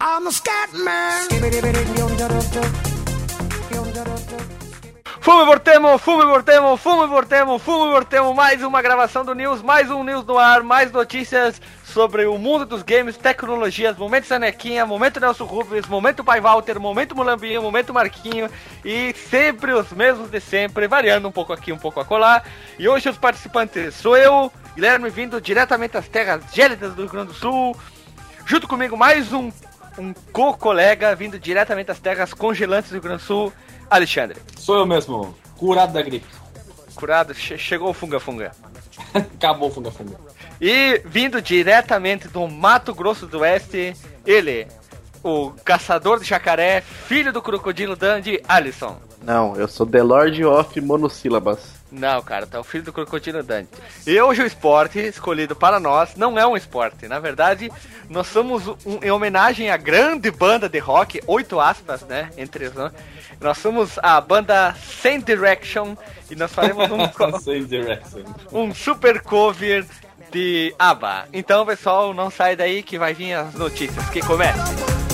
I'm a scat man. Fume Vortemo, Fume Vortemo, Fume Vortemo, Fume Vortemo, mais uma gravação do News, mais um News no ar, mais notícias sobre o mundo dos games, tecnologias, momento Sanequinha, momento Nelson Rubens, momento Pai Walter, momento Mulambinho, momento Marquinho e sempre os mesmos de sempre, variando um pouco aqui, um pouco acolá. E hoje os participantes sou eu, Guilherme, vindo diretamente das terras gélidas do Rio Grande do Sul, junto comigo mais um, um co-colega vindo diretamente das terras congelantes do Rio Grande do Sul, Alexandre. Sou eu mesmo, curado da gripe. Curado, che chegou o Funga Funga. Acabou o Funga Funga. E vindo diretamente do Mato Grosso do Oeste, ele, o caçador de jacaré, filho do crocodilo Dandy, Alisson. Não, eu sou The Lord of Monossílabas. Não, cara, tá o filho do crocodilo Dandy. E hoje o esporte escolhido para nós não é um esporte. Na verdade, nós somos um, em homenagem à grande banda de rock, oito aspas, né? Entre nós. Nós somos a banda Sem Direction e nós faremos um, um super cover de ABBA. Então, pessoal, não sai daí que vai vir as notícias. Que comece.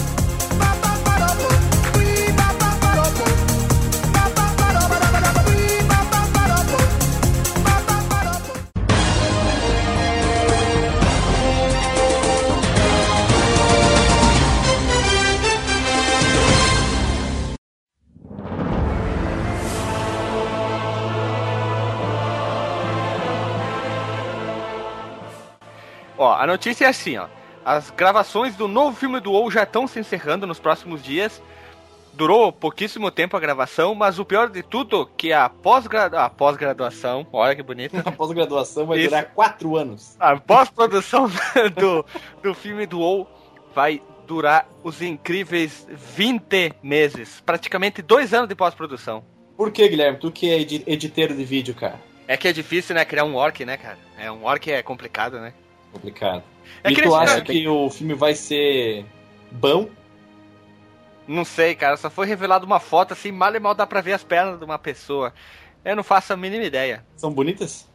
A notícia é assim, ó. As gravações do novo filme do WoW já estão se encerrando nos próximos dias. Durou pouquíssimo tempo a gravação, mas o pior de tudo que a pós-gra- a pós-graduação, olha que bonito, A pós-graduação vai Isso. durar quatro anos. a pós-produção do, do filme do WoW vai durar os incríveis 20 meses, praticamente dois anos de pós-produção. Por que, Guilherme? Tu que é edi- editeiro de vídeo, cara. É que é difícil, né, criar um orc, né, cara? É um orc é complicado, né? Complicado. É e tu acha que o filme vai ser bom? Não sei, cara, só foi revelado uma foto assim, mal e mal dá pra ver as pernas de uma pessoa. Eu não faço a mínima ideia. São bonitas?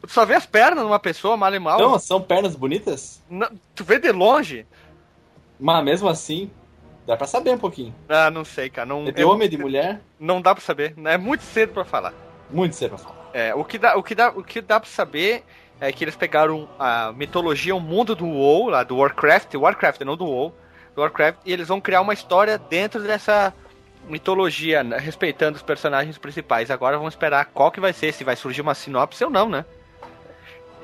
Tu só vê as pernas de uma pessoa, mal e mal. Não, são pernas bonitas? Não, tu vê de longe? Mas mesmo assim, dá pra saber um pouquinho. Ah, não sei, cara. Não, É de é- homem, de mulher? não dá pra saber. É muito cedo pra falar. Muito cedo pra falar. É, o que dá, o que dá, o que dá para saber é que eles pegaram a mitologia, o mundo do WoW, lá do Warcraft, Warcraft não do WoW, do Warcraft, e eles vão criar uma história dentro dessa mitologia, né, respeitando os personagens principais. Agora vamos esperar qual que vai ser, se vai surgir uma sinopse ou não, né?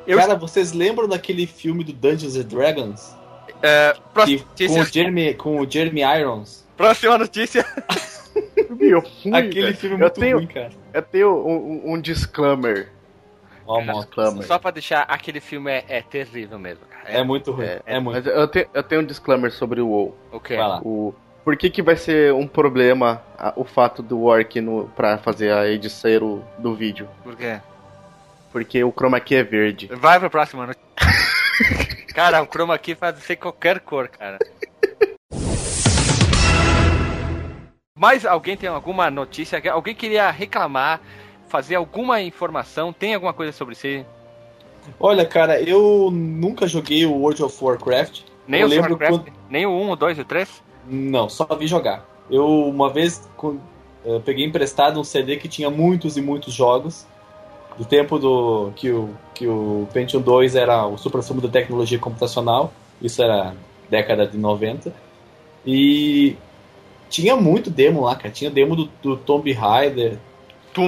Eu, Cara, vocês lembram daquele filme do Dungeons and Dragons? é, próxima, Que- com, o notícia, Jeremy, com o Jeremy Irons? próxima notícia. Eu fui, Aquele cara. filme eu muito tenho, ruim, cara. Eu tenho um, um- um disclaimer. Ó, moto. disclaimer. Só pra deixar, aquele filme é, é terrível mesmo, cara. É muito ruim. É, muito. Mas eu tenho, eu tenho um disclaimer sobre o WoW. O quê? Vai lá. O, por que, que vai ser um problema a- o fato do Orc no, pra fazer a edição do vídeo? Por quê? Porque o chroma key é verde. Vai pra próxima notícia. cara, o chroma aqui faz ser qualquer cor, cara. Mas alguém tem alguma notícia? Alguém queria reclamar, fazer alguma informação? Tem alguma coisa sobre si? Olha, cara, eu nunca joguei o World of Warcraft. Nem Eu o lembro Warcraft? quando- Nem o 1, o 2 e o 3? Não, só vi jogar. Eu, uma vez, eu peguei emprestado um CD que tinha muitos e muitos jogos. Do tempo do que o, que o Pentium 2 era o supra-sumo da tecnologia computacional. Isso era década de 90. E tinha muito demo lá, cara. Tinha demo do, do Tomb Raider,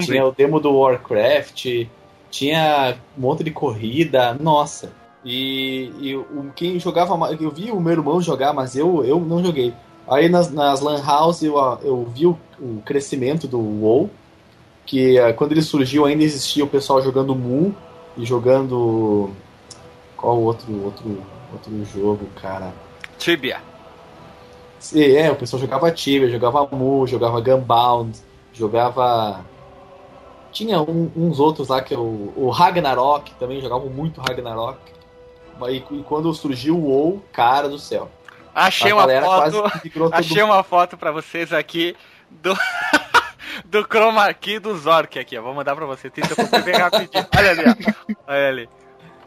Tinha o demo do Warcraft, tinha um monte de corrida, nossa. E, e o, quem jogava mais, eu vi o meu irmão jogar, mas eu, eu não joguei. Aí nas, nas Lan House eu, eu vi o, o crescimento do WoW, que ah, quando ele surgiu ainda existia o pessoal jogando Mu e jogando. Qual outro, outro, outro jogo, cara? Tibia. Sim, É, o pessoal jogava Tibia, jogava Mu, jogava Gunbound, jogava. Tinha um- uns outros lá que é o, o Ragnarok, também jogavam muito Ragnarok. E, e quando surgiu o WoW, cara do céu. Achei uma foto. Achei uma foto pra vocês aqui do. do chroma key do Zork aqui, ó. Vou mandar pra você. Tenta bem rapidinho. Olha ali, ó. Olha ali.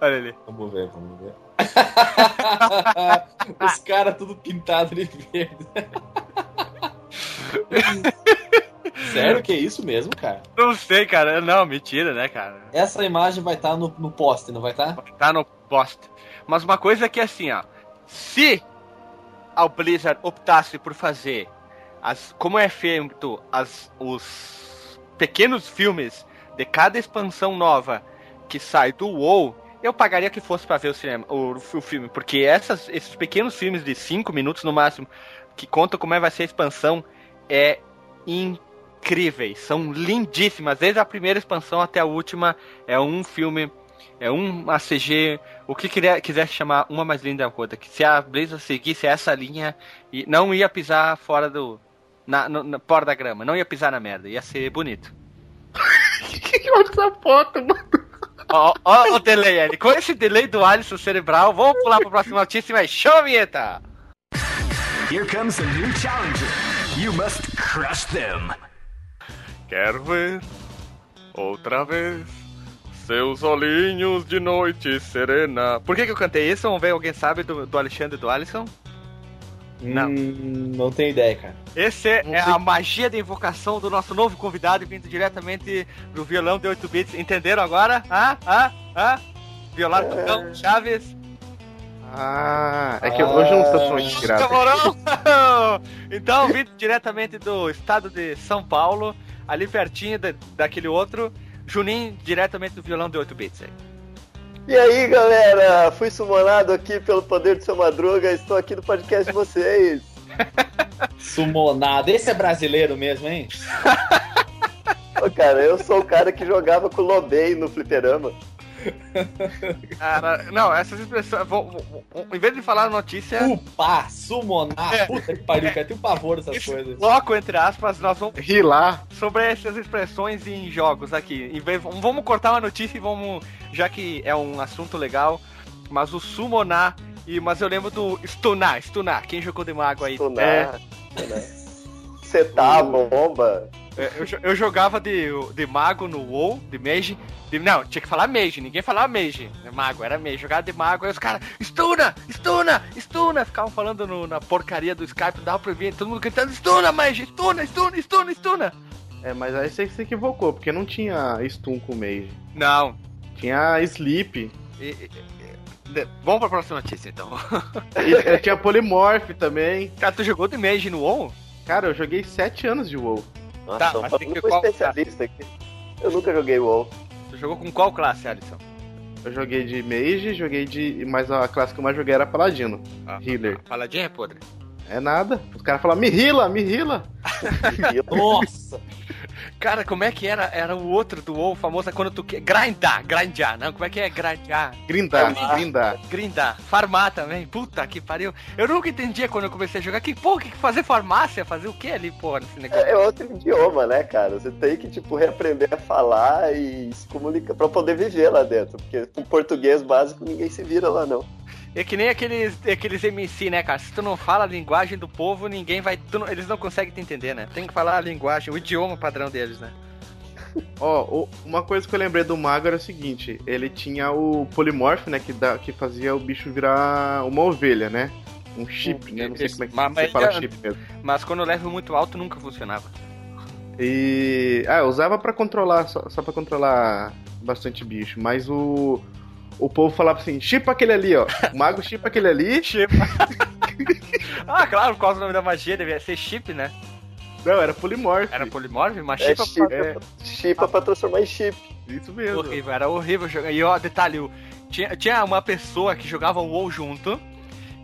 Olha ali. Vamos ver, vamos ver. Os caras tudo pintado de verde. Sério que é isso mesmo, cara? Não sei, cara. Não, mentira, né, cara? Essa imagem vai estar no, no poste, não vai estar? Tá no post. Mas uma coisa que é assim, ó. Se a Blizzard optasse por fazer as, como é feito as, os pequenos filmes de cada expansão nova que sai do WoW, eu pagaria que fosse para ver o cinema, o, o filme, porque essas, esses pequenos filmes de 5 minutos no máximo, que contam como é vai ser a expansão, é incríveis, são lindíssimas, desde a primeira expansão até a última, é um filme, é uma CG, o que quiser, chamar uma mais linda da outra, que se a Blizzard seguisse essa linha, e não ia pisar fora do, na, no, na, fora da grama, não ia pisar na merda, ia ser bonito. Olha essa foto, mano. Ó, ó o delay ali. Com esse delay do Alisson cerebral, vamos pular pra próxima notícia, mas show a vinheta! Here comes a new challenger. You must crush them. Quero ver outra vez seus olhinhos de noite serena. Por que, que eu cantei isso? Vamos ver, alguém sabe do, do Alexandre e do Alisson? Não. Hum, não tenho ideia, cara. Esse é a magia da invocação do nosso novo convidado, vindo diretamente do violão de 8 bits. Entenderam agora? Ah, ah, ah. Violar é... Chaves. Ah, é que ah, hoje eu não tô muito inspirado. então, vindo diretamente do estado de São Paulo, ali pertinho de, daquele outro, Juninho, diretamente do violão de 8 bits aí. E aí, galera? Fui sumonado aqui pelo poder do seu Madruga. Estou aqui no podcast de vocês. Sumonado. Esse é brasileiro mesmo, hein? Ô, cara, eu sou o cara que jogava com o Lobei no fliperama. Cara, não, essas expressões. Vou, vou, vou, em vez de falar notícia. Upar, sumonar, é. puta que pariu, cara, tem um pavor dessas Esse coisas. Bloco, entre aspas, nós vamos rilar sobre essas expressões em jogos aqui. Em vez, vamos cortar uma notícia e vamos. Já que é um assunto legal, mas o summonar. E, mas eu lembro do stunar, stunar. Quem jogou de mago aí? Stunar, é. Setar a bomba. É, eu, eu, jogava de, de mago no WoW, de mage. De, não, tinha que falar mage, ninguém falava mage. Mago, era mage. Jogava de mago, aí os caras, stuna, stuna, stuna. Ficavam falando no, na porcaria do Skype, dava pra ver, todo mundo gritando, stuna, mage, stuna, stuna, stuna, stuna. É, mas aí você se equivocou, porque não tinha stun com mage. Não. Tinha sleep. E, e, Vamos pra próxima notícia, então. e, tinha Polymorph também. Cara, tu jogou de mage no WoW? Cara, eu joguei 7 anos de WoW. Nossa, tá, mas tem que qual especialista aqui. Eu nunca joguei WoW. Você jogou com qual classe, Alisson? Eu joguei de Mage, joguei de. Mas a classe que eu mais joguei era Paladino. Ah, Healer. Paladino é podre. É nada. Os caras falam, me rila, me rila. Nossa! Cara, como é que era? Era o outro do WoW famoso quando tu quer. Grindar, grindar, não? Como é que é grindar? Grindar, grindar. Grindar. Farmar também. Puta que pariu. Eu nunca entendia quando eu comecei a jogar. Que porra, que fazer farmácia? Fazer o que ali, porra, nesse negócio? É outro idioma, né, cara? Você tem que, tipo, reaprender a falar e se comunicar pra poder viver lá dentro. Porque com português básico ninguém se vira lá, não. É que nem aqueles, aqueles MC, né, cara? Se tu não fala a linguagem do povo, ninguém vai. Não, eles não conseguem te entender, né? Tem que falar a linguagem, o idioma padrão deles, né? Ó, oh, uma coisa que eu lembrei do Mago era o seguinte: ele tinha o Polymorph, né? Que, dá, que fazia o bicho virar uma ovelha, né? Um chip, né? Não sei como é que mas, você fala chip mesmo. Mas quando o level muito alto nunca funcionava. E. Ah, eu usava para controlar, só, só para controlar bastante bicho, mas o o povo falava assim, chipa aquele ali, ó. O mago chipa aquele ali. Chipa. ah, claro, por causa do nome da magia, devia ser chip, né? Não, era polimorfe. Era polimorfe? Mas é chipa. É... chipa pra transformar em chip. Isso mesmo. Horrível, era horrível jogar. E ó, detalhe, tinha, tinha uma pessoa que jogava o WoW junto,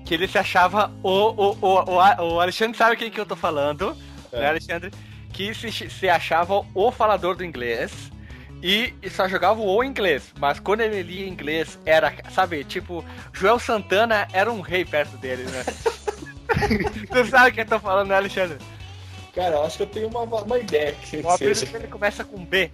que ele se achava o, o, o, o, o Alexandre sabe quem que eu tô falando, é. né, Alexandre? Que se, se achava o falador do inglês e, e, só jogava o em inglês. Mas quando ele lia inglês, era, sabe, tipo, Joel Santana era um rei perto dele, né? tu sabe o que eu tô falando, né, Alexandre? Cara, eu acho que eu tenho uma, uma ideia. Que o apelido dele começa com B.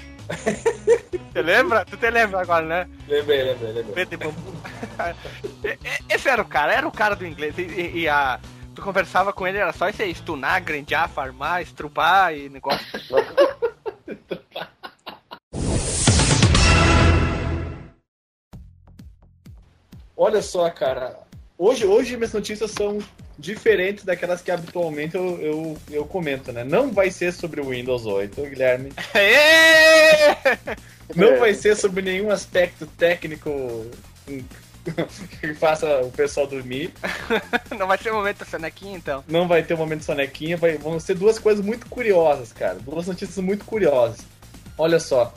Você lembra? Tu te lembra agora, né? Lembrei, lembrei, lembrei. B de bambu. Esse era o cara, era o cara do inglês. E, e a tu conversava com ele, era só isso aí, stunar, grandear, farmar, estrupar e negócio. Olha só, cara. Hoje, hoje minhas notícias são diferentes daquelas que habitualmente eu, eu, eu comento, né? Não vai ser sobre o Windows 8, Guilherme. Não vai ser sobre nenhum aspecto técnico que faça o pessoal dormir. Não vai ser o momento sonequinha, então. Não vai ter o momento sonequinha, vai, vão ser duas coisas muito curiosas, cara. Duas notícias muito curiosas. Olha só,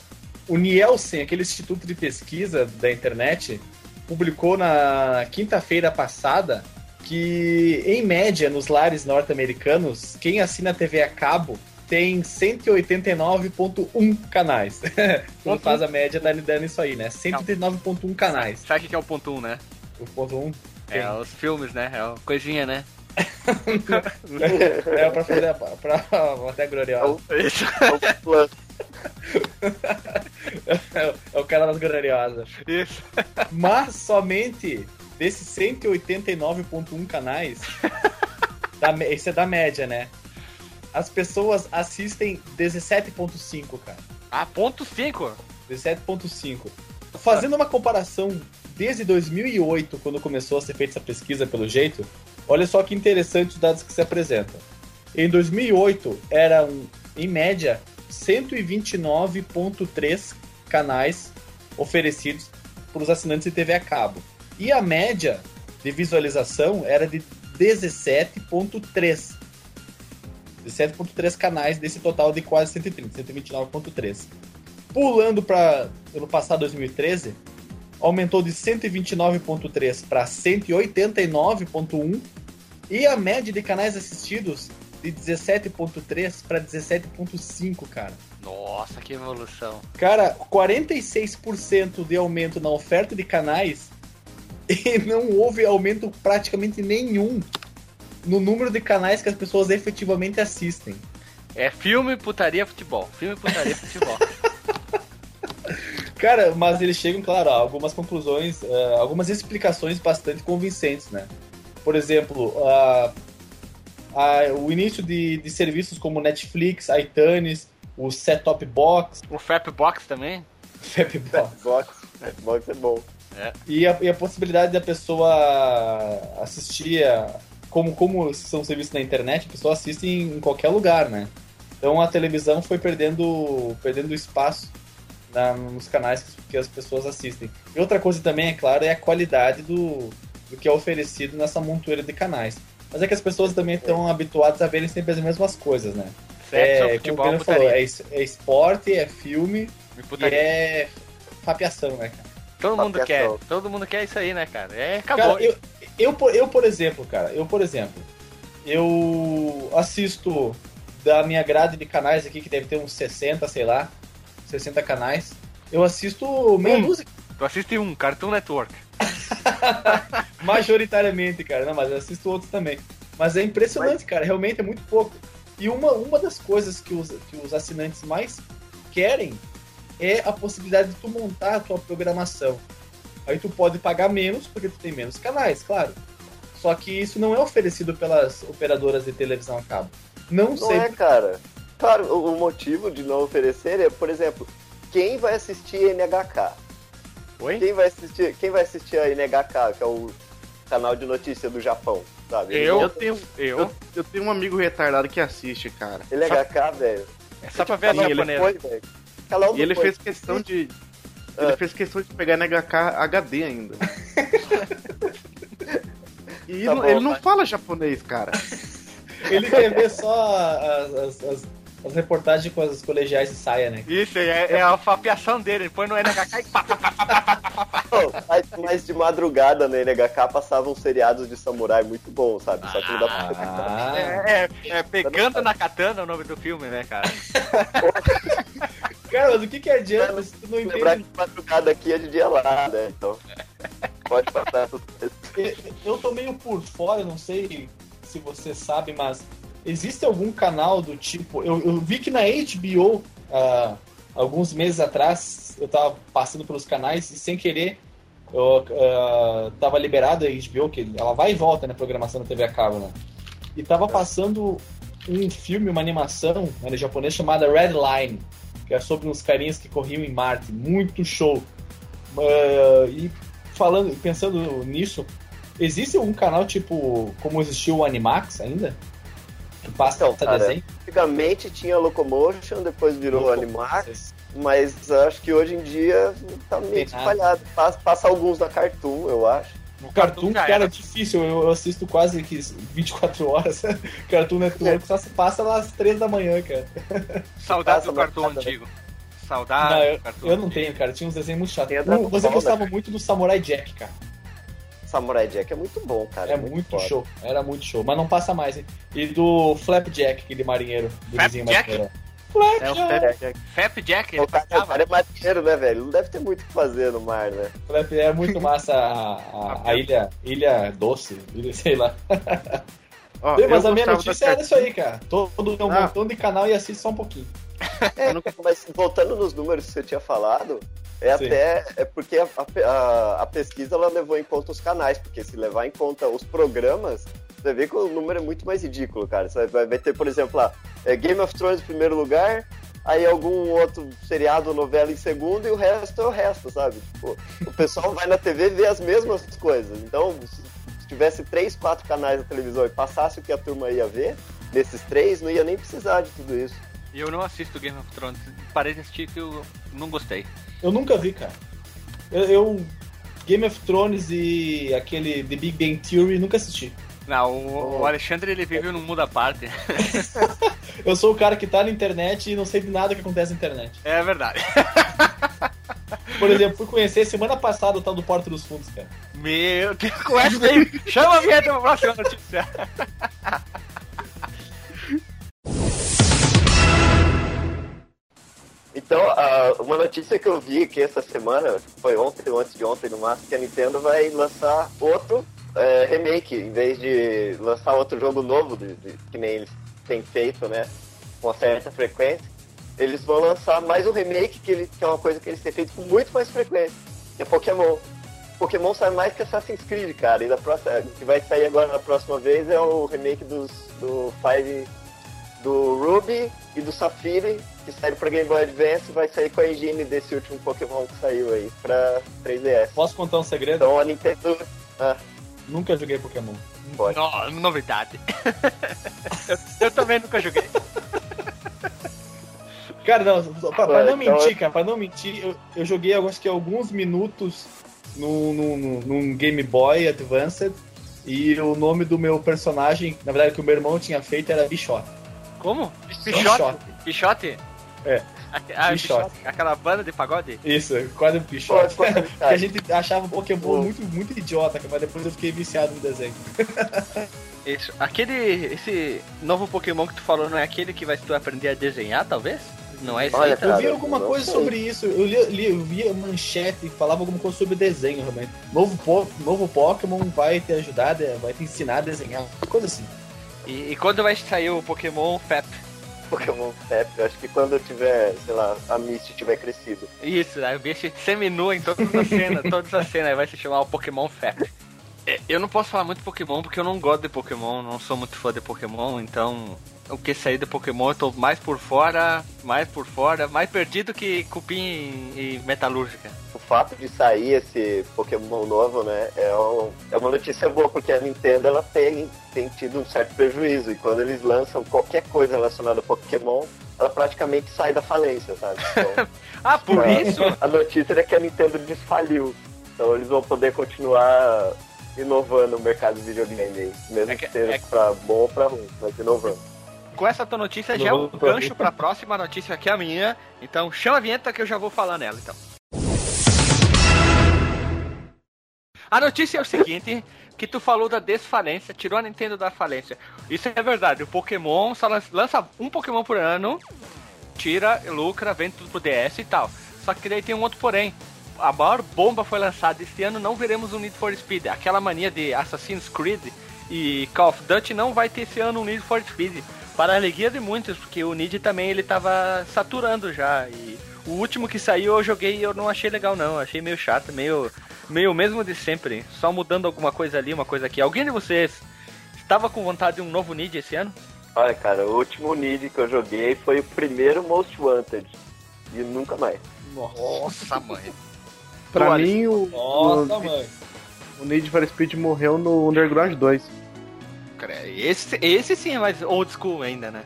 o Nielsen, aquele instituto de pesquisa da internet, publicou na quinta-feira passada que, em média, nos lares norte-americanos, quem assina TV a cabo tem 189.1 canais. Quando faz a média, dá dando isso aí, né? 189.1 canais. Sabe o que é o ponto 1, né? O ponto 1? É, os filmes, né? É uma coisinha, né? é pra fazer pra, até gloriosa. Isso. é, é o cara das gloriosas. Isso. Mas somente desses 189.1 canais, da, isso é da média, né? As pessoas assistem 17.5, cara. Ah, ponto 5? 17.5. Fazendo uma comparação desde 2008, quando começou a ser feita essa pesquisa, pelo jeito, olha só que interessante os dados que se apresentam. Em 2008, eram, em média, 129.3 canais oferecidos para os assinantes de TV a cabo. E a média de visualização era de 17.3. 17.3 canais desse total de quase 130, 129.3. Pulando para ano passado 2013, aumentou de 129.3 para 189.1 e a média de canais assistidos de 17.3 para 17.5, cara. Nossa, que evolução. Cara, 46% de aumento na oferta de canais e não houve aumento praticamente nenhum no número de canais que as pessoas efetivamente assistem. É filme, putaria, futebol. Filme, putaria, futebol. Cara, mas eles chegam, claro, a algumas conclusões, uh, algumas explicações bastante convincentes, né? Por exemplo, uh, uh, o início de, de serviços como Netflix, iTunes, o set-top box. O Fap Box também? Fap Box. Box. Box é bom. É. E, a, e a possibilidade da pessoa assistir a, como, como são serviços na internet, a pessoa assiste em, em, qualquer lugar, né? Então a televisão foi perdendo, perdendo espaço na, nos canais que, que, as pessoas assistem. E outra coisa também, é claro, é a qualidade do, do que é oferecido nessa montoeira de canais. Mas é que as pessoas também estão habituadas a verem sempre as mesmas coisas, né? Sexo, é, futebol, como o falou, é, é, esporte, é filme e, e é fapiação, né, cara? Todo mundo quer, todo mundo quer isso aí, né, cara? É, acabou. Cara, eu, eu, por- eu, por exemplo, cara, eu, por exemplo, eu assisto da minha grade de canais aqui, que deve ter uns 60, sei lá, 60 canais, eu assisto meia Hum. dúzia, Tu assiste um, Cartoon Network. majoritariamente, cara, não, mas eu assisto outros também. Mas é impressionante, cara, realmente é muito pouco. E uma, uma das coisas que os, que os assinantes mais querem é a possibilidade de tu montar a tua programação. Aí tu pode pagar menos, porque tu tem menos canais, claro. Só que isso não é oferecido pelas operadoras de televisão a cabo. Não, Não sei. é, cara. Claro, o, o motivo de não oferecer é, por exemplo, quem vai assistir NHK? Oi? Quem vai assistir, quem vai assistir a NHK, que é o canal de notícia do Japão, sabe? Eu? Eu tenho, Eu? eu, eu tenho um amigo retardado que assiste, cara. NHK, velho. É só pra ver a Sim, ele japonesa. Foi, E ele Foi. fez questão de. Ele Ah. fez questão de pegar NHK HD ainda. E Tá não- bom, ele não fala japonês, cara. Ele quer ver só as, as- as- as reportagens com as colegiais de saia, né? Isso, é, é a fapiação dele. Ele põe no NHK e pá, pá, pá, pá, pá, pá. Não, mas, mas de madrugada na NHK passavam seriados de samurai muito bons, sabe? Só que não dá pra Ah, É, é, é pegando na katana o nome do filme, né, cara? cara, mas o que que adianta se tu não lembrar entende? que de madrugada aqui é de dia lá, né? Então. Pode passar tudo isso. Eu tô meio por fora, não sei se você sabe, mas existe algum canal do tipo. Eu, eu vi que na HBO, ah, alguns meses atrás, eu tava passando pelos canais e sem querer eu ah, tava liberado a HBO, que ela vai e volta na programação da TV a cabo, né? E tava passando um filme, uma animação né, japonês chamada Red Line, que é sobre uns carinhas que corriam em Marte. Muito show. Ah, e falando, pensando nisso, existe um canal tipo como existiu o Animax ainda? Que passa então, cara, desenho? Antigamente tinha Locomotion, depois virou Locomotion. Animax, mas acho que hoje em dia tá meio espalhado. Passa, passa, alguns da Cartoon, eu acho. O Cartoon, cara, era. difícil, eu assisto quase que 24 horas. Cartoon Network só se passa às 3 da manhã, cara. Saudade do Cartoon antigo. Saudade. Não, eu, eu, não tenho, cara. Tinha uns desenhos muito chatos. Você gostava muito do Samurai Jack, cara. Samurai Jack é muito bom, cara. É, é muito, muito show. Era muito show. Mas não passa mais, hein? E do Flapjack, aquele marinheiro. Do Flapjack? Flapjack. É o Flapjack. Flapjack, ele o cara, o cara é marinheiro, né, velho? Não deve ter muito o que fazer no mar, né? Flap é muito massa a, a, a ilha, ilha doce, ilha, sei lá. Oh, mas a minha notícia era isso aí, cara. Todo um ah. montão de canal e assiste só um pouquinho. É, mas voltando nos números que você tinha falado, é Sim. até é porque a, a, a, pesquisa ela levou em conta os canais, porque se levar em conta os programas, você vê que o número é muito mais ridículo, cara. Você vai, vai ter, por exemplo, lá, é Game of Thrones em primeiro lugar, aí algum outro seriado ou novela em segundo e o resto é o resto, sabe? Tipo, o pessoal vai na TV ver as mesmas coisas. Então, se tivesse três, quatro canais na televisão e passasse o que a turma ia ver, nesses três, não ia nem precisar de tudo isso. Eu não assisto Game of Thrones. Parei de assistir que eu não gostei. Eu nunca vi, cara. Eu, eu, Game of Thrones e aquele The Big Bang Theory nunca assisti. Não, o, o Alexandre ele vive num mundo à parte. eu sou o cara que tá na internet e não sei de nada que acontece na internet. É verdade. Por exemplo, fui conhecer semana passada o tal do Porto dos Fundos, cara. Meu Deus, conhece aí. Chama a vinheta pra próxima notícia. Então, uh, uma notícia que eu vi que essa semana, foi ontem ou antes de ontem no máximo, que a Nintendo vai lançar outro é, remake, em vez de lançar outro jogo novo, de, de, que nem eles têm feito, né, com certa frequência, eles vão lançar mais um remake, que, ele, que é uma coisa que eles têm feito com muito mais frequência, que é Pokémon. Pokémon sai mais que Assassin's Creed, cara, e da próxima, que vai sair agora na próxima vez é o remake dos, do Five do Ruby e do Safiri, que saíram pra Game Boy Advance, vai sair com a engine desse último Pokémon que saiu aí pra 3DS. Posso contar um segredo? Então a Nintendo. Ah. Nunca joguei Pokémon. Pode. No, novidade. eu, eu, também nunca joguei. Cara, não, pra, pra não então... mentir, cara, pra não mentir, eu, eu joguei acho que alguns minutos no, no, no, num Game Boy Advanced e o nome do meu personagem, na verdade, que o meu irmão tinha feito era Bichot. Como? Pichote? Pichote? É. Ah, Pichote. Aquela banda de pagode? Isso, quase um Pichote. que a gente achava um Pokémon muito, muito idiota, mas depois eu fiquei viciado no desenho. Isso. Aquele. Esse novo Pokémon que tu falou não é aquele que vai tu aprender a desenhar, talvez? Não é isso Olha, aí, cara, Eu vi alguma coisa sei. sobre isso. Eu li, li, eu vi a manchete e falava alguma coisa sobre desenho realmente. Novo, po novo Pokémon vai te ajudar, vai te ensinar a desenhar. Coisa assim. E, e quando vai sair o Pokémon FAP? Pokémon FAP, eu acho que quando eu tiver, sei lá, a Misty tiver crescido. Isso, aí o bicho seminua em todas as cenas, todas as cenas, vai se chamar o Pokémon FAP. É, eu não posso falar muito Pokémon porque eu não gosto de Pokémon, não sou muito fã de Pokémon, então o que sair de Pokémon eu tô mais por fora, mais por fora, mais perdido que Cupim e Metalúrgica. O fato de sair esse Pokémon novo, né, é, um, é uma notícia boa, porque a Nintendo ela tem, tem tido um certo prejuízo, e quando eles lançam qualquer coisa relacionada a Pokémon, ela praticamente sai da falência, sabe? Então, ah, por a, isso? A notícia é que a Nintendo desfaliu. Então eles vão poder continuar inovando o mercado de videogame, mesmo é que, que seja é... pra bom ou pra ruim, mas inovando com essa tua notícia já é um gancho para a próxima notícia que é a minha. Então chama a vinheta que eu já vou falar nela, então. A notícia é o seguinte, que tu falou da desfalência, tirou a Nintendo da falência. Isso é verdade, o Pokémon só lança um Pokémon por ano, tira, lucra, vende tudo pro DS e tal. Só que daí tem um outro porém. A maior bomba foi lançada este ano, não veremos um Need for Speed. Aquela mania de Assassin's Creed e Call of Duty não vai ter esse ano um Need for Speed. Para a alegria de muitos, porque o Need também ele tava saturando já. E o último que saiu eu joguei e eu não achei legal não. Achei meio chato, meio meio mesmo de sempre. Só mudando alguma coisa ali, uma coisa aqui. Alguém de vocês estava com vontade de um novo Need esse ano? Olha, cara, o último Need que eu joguei foi o primeiro Most Wanted. E nunca mais. Nossa, mãe. Pra mim, o. Nossa, o, mano. O Need for Speed morreu no Underground 2. Esse, esse sim é mais old school ainda, né?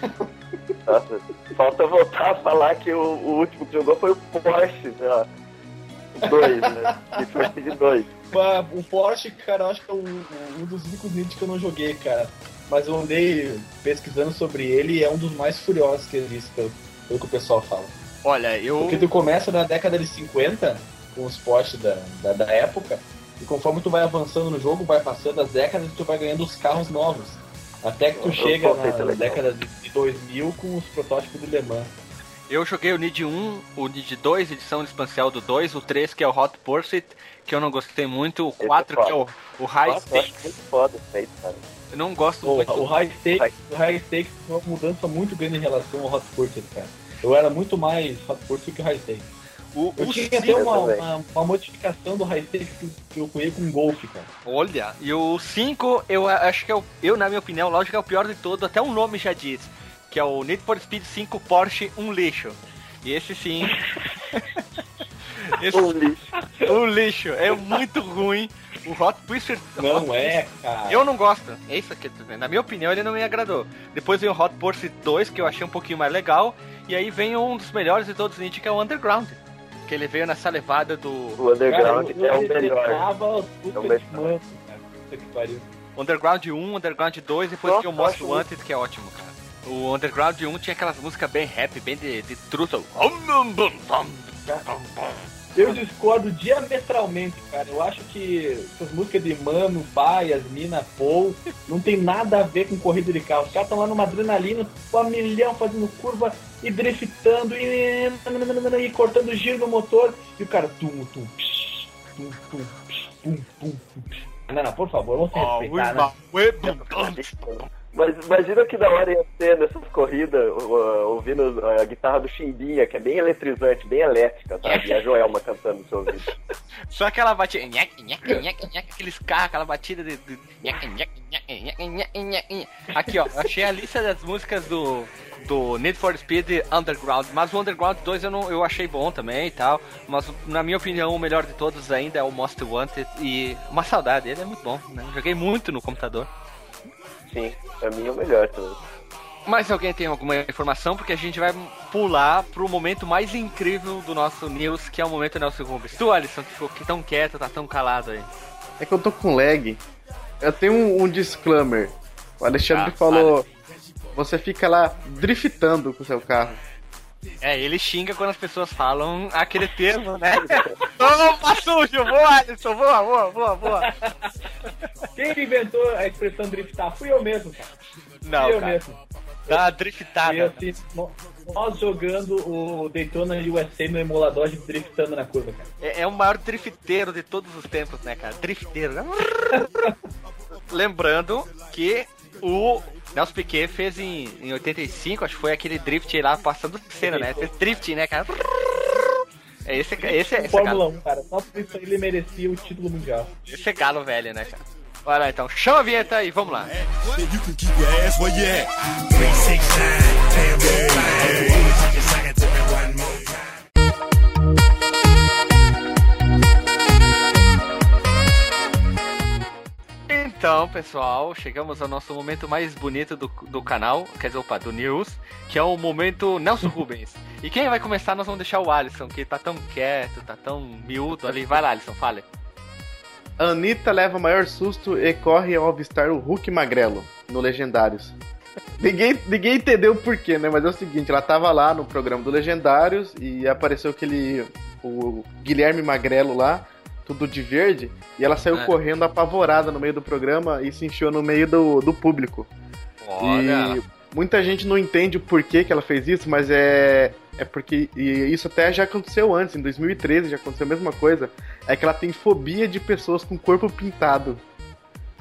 Nossa, falta voltar a falar que o, o último que jogou foi o Porsche. O 2, né? Need for Speed 2. O Porsche, cara, eu acho que é um, um dos únicos Need que eu não joguei, cara. Mas eu andei pesquisando sobre ele e é um dos mais furiosos que existe, pelo, pelo que o pessoal fala. Olha, eu. Porque tu começa na década de 50, com os Porsche da, da, da época, e conforme tu vai avançando no jogo, vai passando as décadas, tu vai ganhando os carros novos. Até que tu Eu chega na década de de 2000 com os protótipos do Le Mans. Eu joguei o Need 1, o Need 2, edição espacial do 2, o 3 que é o Hot Pursuit, que eu não gostei muito, o 4 que é o, o High Nossa, eu acho Stakes. muito foda isso aí, cara. Eu não gosto O, muito. o High Stakes, o High Stakes foi uma mudança muito grande em relação ao Hot Pursuit, cara. Eu era muito mais Hot Pursuit que o High Stakes. O, Eu o tinha cinco- até uma, uma, uma modificação do High Stakes que, que eu conhei com Golf, cara. Olha, e o 5, eu acho que é o, eu, na minha opinião, lógico, é o pior de todo, até o nome já diz, que é o Need for Speed 5 Porsche, um lixo. E esse sim. esse, Um lixo. um lixo, é muito ruim. O Hot Pursuit. Não Hot é, cara. Eu não gosto. É isso aqui, na minha opinião, ele não me agradou. Depois vem o Hot Pursuit 2, que eu achei um pouquinho mais legal. E aí vem um dos melhores de todos os que é o Underground. Que ele veio nessa levada do. O Underground Cara, é o melhor. É o melhor. Underground 1, Underground 2, depois Nossa, tem o Most Wanted, que é ótimo, cara. O Underground 1 tinha aquelas músicas bem rap, bem de, de truta. Eu discordo diametralmente, cara. Eu acho que essas músicas de Mano, Pai, Mina, Paul, não tem nada a ver com corrida de carro. Os caras estão lá numa adrenalina, com a milhão, fazendo curva e driftando e, e cortando giro no motor. E o cara, tum, tum, psh, tum, tum, psh, tum, tum, tum, psh. Não, não, por favor, vamos se respeitar, né? Mas imagina que da hora ia ser nessas corridas, ouvindo a guitarra do Chimbinha, que é bem eletrizante, bem elétrica, sabe? E a Joelma cantando no seu ouvido. Só aquela batida. nhaque, nhaque, nhaque, nhaque, aqueles carros, aquela batida de. nhaque, nhaque, nhaque, nhaque. Aqui, ó, achei a lista das músicas do. Do Need for Speed Underground, mas o Underground 2 eu, não, eu achei bom também e tal. Mas na minha opinião, o melhor de todos ainda é o Most Wanted. E uma saudade, ele é muito bom, né? Joguei muito no computador. Sim, pra mim é o melhor também. Mas alguém tem alguma informação? Porque a gente vai pular pro momento mais incrível do nosso news, que é o momento Nelson Rubens. Tu, Alisson, que ficou tão quieto, tá tão calado aí. É que eu tô com lag. Eu tenho um, um disclaimer. O Alexandre Ah, falou: você fica lá driftando com o seu carro. É, ele xinga quando as pessoas falam aquele termo, né? Opa, sujo! Boa, Alisson! Boa, boa, boa, boa! Quem inventou a expressão driftar? Fui eu mesmo, cara. Não, Fui eu cara, mesmo. dá uma E driftada. assim, no- nós jogando o Daytona USA no emulador, a gente driftando na curva, cara. É, é o maior drifteiro de todos os tempos, né, cara? Drifteiro. né? Lembrando que o Nelson Piquet fez em, em 85, acho que foi aquele drift lá passando cena, né? Fez drift, né, cara? É esse, esse, esse, esse, Fórmula galo, 1, cara. Só por isso ele merecia o título mundial. esse é galo velho, né, cara? Vai lá então, chama a vinheta aí, vamos lá. You Então, pessoal, chegamos ao nosso momento mais bonito do, do canal, quer dizer, opa, do News, que é o momento Nelson Rubens. E quem vai começar, nós vamos deixar o Alisson, que tá tão quieto, tá tão miúdo ali. Vai lá, Alisson, fale. Anitta leva maior susto e corre ao avistar o Hulk Magrelo no Legendários. Ninguém, ninguém entendeu o porquê, né? Mas é o seguinte, ela tava lá no programa do Legendários e apareceu aquele. o Guilherme Magrelo lá, tudo de verde, e ela saiu É. correndo apavorada no meio do programa e se encheu no meio do, do público. Olha. E muita gente não entende o porquê que ela fez isso, mas é. É porque. E isso até já aconteceu antes, em 2013 já aconteceu a mesma coisa. É que ela tem fobia de pessoas com corpo pintado.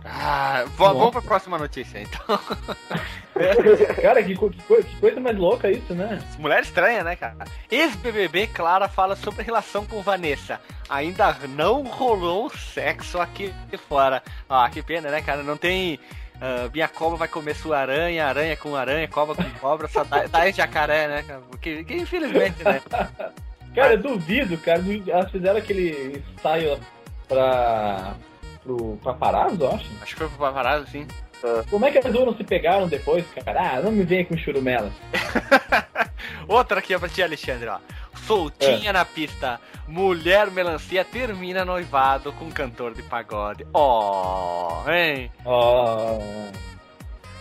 Ah, vamos pra próxima notícia, então. Cara, que, que que coisa mais louca isso, né? Mulher estranha, né, cara? Ex-BBB Clara fala sobre a relação com Vanessa. Ainda não rolou sexo aqui fora. Ah, que pena, né, cara? Não tem. ah, minha cobra vai comer sua aranha, aranha com aranha, cobra com cobra, só dá, dá esse jacaré, né? cara? Porque, que, infelizmente, né? Cara, eu duvido, cara. Elas fizeram aquele ensaio pra. Pro paparazzo, eu acho. Acho que foi pro paparazzo, sim. Como é que as duas não se pegaram depois, cara? Ah, não me venha com churumela. Outra aqui ó, pra ti, Alexandre, ó. Soltinha na pista. Mulher melancia termina noivado com cantor de pagode. Ó, hein? Ó.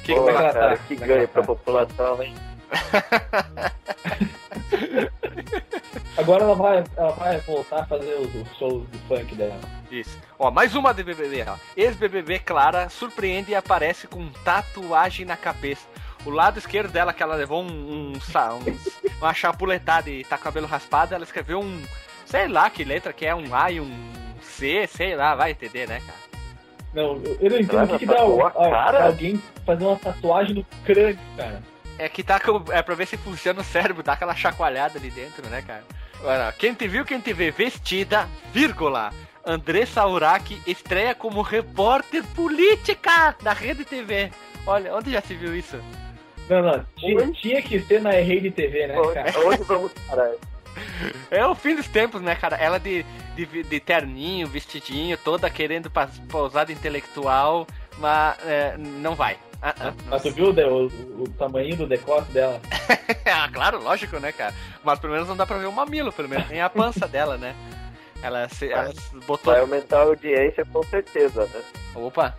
Que é que cara, tá? que é que ganho pra população, hein? Agora ela vai, ela vai voltar a fazer os, os shows de funk dela. Isso. Ó, mais uma de BBB, ó. Ex-BBB Clara surpreende e aparece com tatuagem na cabeça. O lado esquerdo dela, que ela levou um, um, um- uma chapuletada e tá com o cabelo raspado, ela escreveu um, sei lá que letra que é, um A e um C, sei lá, vai entender, né, cara? Não, eu, não entendo o que, que dá a a- cara? alguém fazer uma tatuagem no crânio, cara. É que tá com, é pra ver se funciona o cérebro, dá aquela chacoalhada ali dentro, né, cara? Olha, quem te viu, quem te vê vestida, vírgula. Andressa Urach estreia como repórter política da Rede TV. Olha, onde já se viu isso? Não, não, tinha, tinha que ser na rede TV, né, cara? onde vamos parar? É o fim dos tempos, né, cara? Ela de, de, de terninho, vestidinho, toda querendo de intelectual, mas é, não vai. Ah, ah, não. Mas tu viu o, o, o tamanho do decote dela? ah, claro, lógico, né, cara? Mas pelo menos não dá pra ver o mamilo, pelo menos nem a pança dela, né? Ela, se, ela se botou. Vai aumentar a audiência com certeza, né? Opa!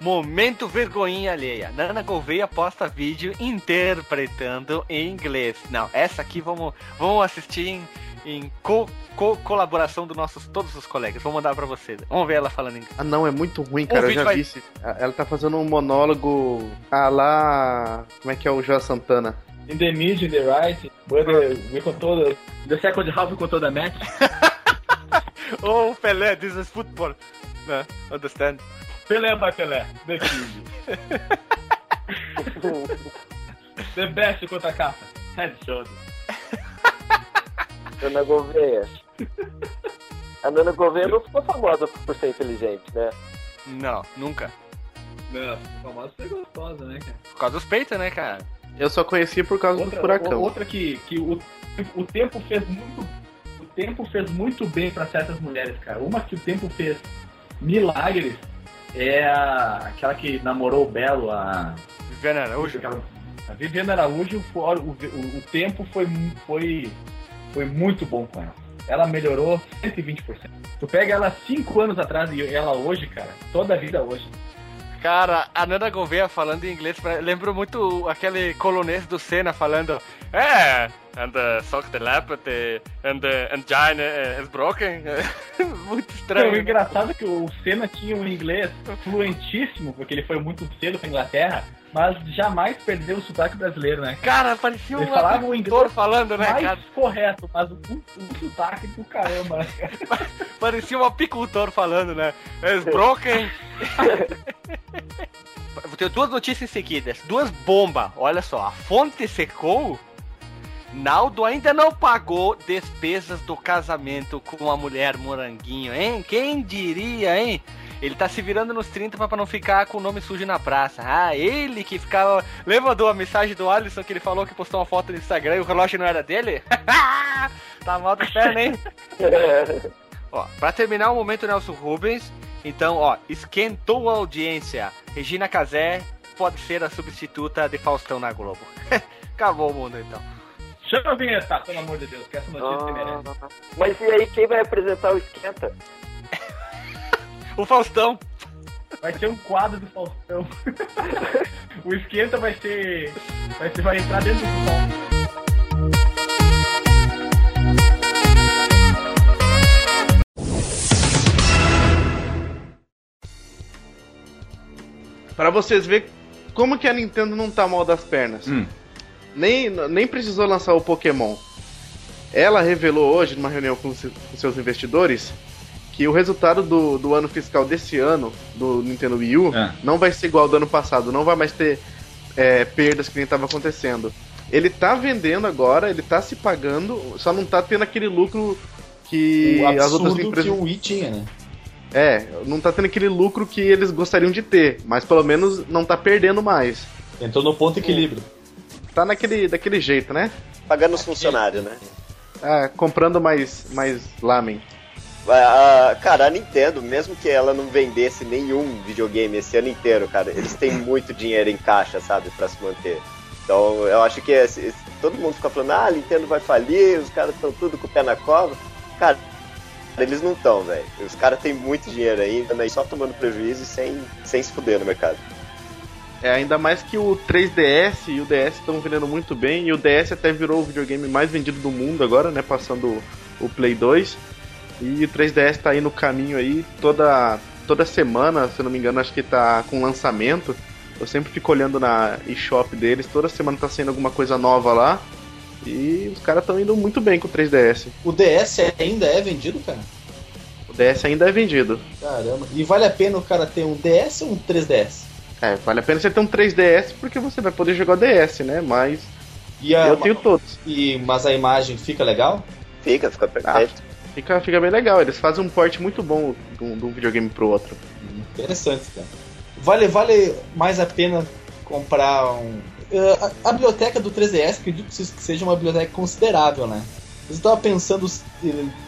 Momento vergonhinha alheia. Nana Gouveia posta vídeo interpretando em inglês. Não, essa aqui vamos, vamos assistir em, em co, co- colaboração dos nossos todos os colegas. Vou mandar pra vocês. Vamos ver ela falando inglês. Ah, não, é muito ruim, cara. Eu já vai- vi. esse- Ela tá fazendo um monólogo. Ah, lá. Como é que é o João Santana? In the mid, in the right, whether we control the, the second half we control the match. Oh, Pelé, this is football. Né? Understand? Pelé by Pelé, the king. the best contra capa. Head shoulder. Nana Gouveia. A Nana Gouveia não ficou famosa por ser inteligente, né? Não, nunca. Não, famosa ser gostosa, né, cara? Por causa dos peitos, né, cara? Eu só conheci por causa do Outra, furacão. outra que, que o, o tempo fez muito. O tempo fez muito bem pra certas mulheres, cara. Uma que o tempo fez milagres é a, aquela que namorou o Belo, a. Viviane Araújo. aquela- a Viviane Araújo, o, o, o tempo foi, foi, foi muito bom com ela. Ela melhorou 120%. Tu pega ela cinco anos atrás e ela hoje, cara, toda a vida hoje. Cara, a Nana Gouveia falando em inglês, lembrou muito aquele colonês do Senna falando É, and the sock the lap the, and the engine uh, is broken. muito Então, estranho. o né? engraçado é que o Senna tinha um inglês fluentíssimo, porque ele foi muito cedo pra Inglaterra, mas jamais perdeu o sotaque brasileiro, né? Cara, parecia um falava o agricultor inglês falando, né, Mais cara? correto, mas o, o sotaque do caramba, né? Parecia um apicultor falando, né? Is broken. Vou ter duas notícias seguidas, duas bombas. Olha só, a fonte secou. Naldo ainda não pagou despesas do casamento com a mulher moranguinho, hein? Quem diria, hein? Ele tá se virando nos 30 pra não ficar com o nome sujo na praça. Ah, ele que ficava. Lembra da mensagem do Alisson que ele falou que postou uma foto no Instagram e o relógio não era dele? tá mal do perna, hein? Ó, pra terminar o momento Nelson Rubens, então, ó, esquentou a audiência. Regina Casé pode ser a substituta de Faustão na Globo. Acabou o mundo, então. Chama a vinheta, pelo amor de Deus, que essa notícia que merece. Ah, Mas e aí, quem vai apresentar o Esquenta? O Faustão. Vai ter um quadro do Faustão. o esquenta vai ser. Vai, ser, vai entrar dentro do sol. Pra vocês verem como que a Nintendo não tá mal das pernas. Hum. Nem, nem precisou lançar o Pokémon. Ela revelou hoje, numa reunião com, com seus investidores, que o resultado do, do ano fiscal desse ano, do Nintendo Wii U, É. não vai ser igual ao do ano passado. Não vai mais ter é, perdas que nem estava acontecendo. Ele tá vendendo agora, ele tá se pagando, só não tá tendo aquele lucro que as outras empresas. que o Wii tinha, né? É, não tá tendo aquele lucro que eles gostariam de ter, mas pelo menos não tá perdendo mais. Entrou no ponto equilíbrio. Tá naquele daquele jeito, né? Pagando os funcionários, né? ah, comprando mais, mais lamen. Ah, cara, a Nintendo, mesmo que ela não vendesse nenhum videogame esse ano inteiro, cara, eles têm muito dinheiro em caixa, sabe, pra se manter. Então eu acho que esse- esse- todo mundo fica falando, ah, a Nintendo vai falir, os caras estão tudo com o pé na cova. Cara, eles não estão, velho. Os caras têm muito dinheiro ainda, né, só tomando prejuízo e sem, sem se fuder no mercado. É, ainda mais que o 3DS e o DS estão vendendo muito bem, e o DS até virou o videogame mais vendido do mundo agora, né? Passando o- o Play 2. E o 3DS tá aí no caminho aí, toda, toda semana, se eu não me engano, acho que tá com lançamento. Eu sempre fico olhando na eShop deles, toda semana tá saindo alguma coisa nova lá. E os caras estão indo muito bem com o 3DS. O DS ainda é vendido, cara? O DS ainda é vendido. Caramba. E vale a pena o cara ter um DS ou um 3DS? É, vale a pena você ter um 3DS porque você vai poder jogar o DS, né? Mas E a, eu tenho todos. e, mas a imagem fica legal? Fica, fica perfeito. Fica, fica bem legal, eles fazem um porte muito bom de um, de um videogame pro outro. Interessante, cara. Vale, vale mais a pena comprar um. Eh, a, a biblioteca do 3DS, acredito que seja uma biblioteca considerável, né? Eu estava pensando se,